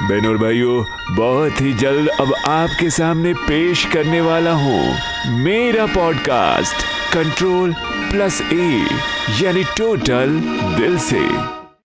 बहनों और भाइयों, बहुत ही जल्द अब आपके सामने पेश करने वाला हूँ मेरा पॉडकास्ट कंट्रोल प्लस ए यानी टोटल दिल से।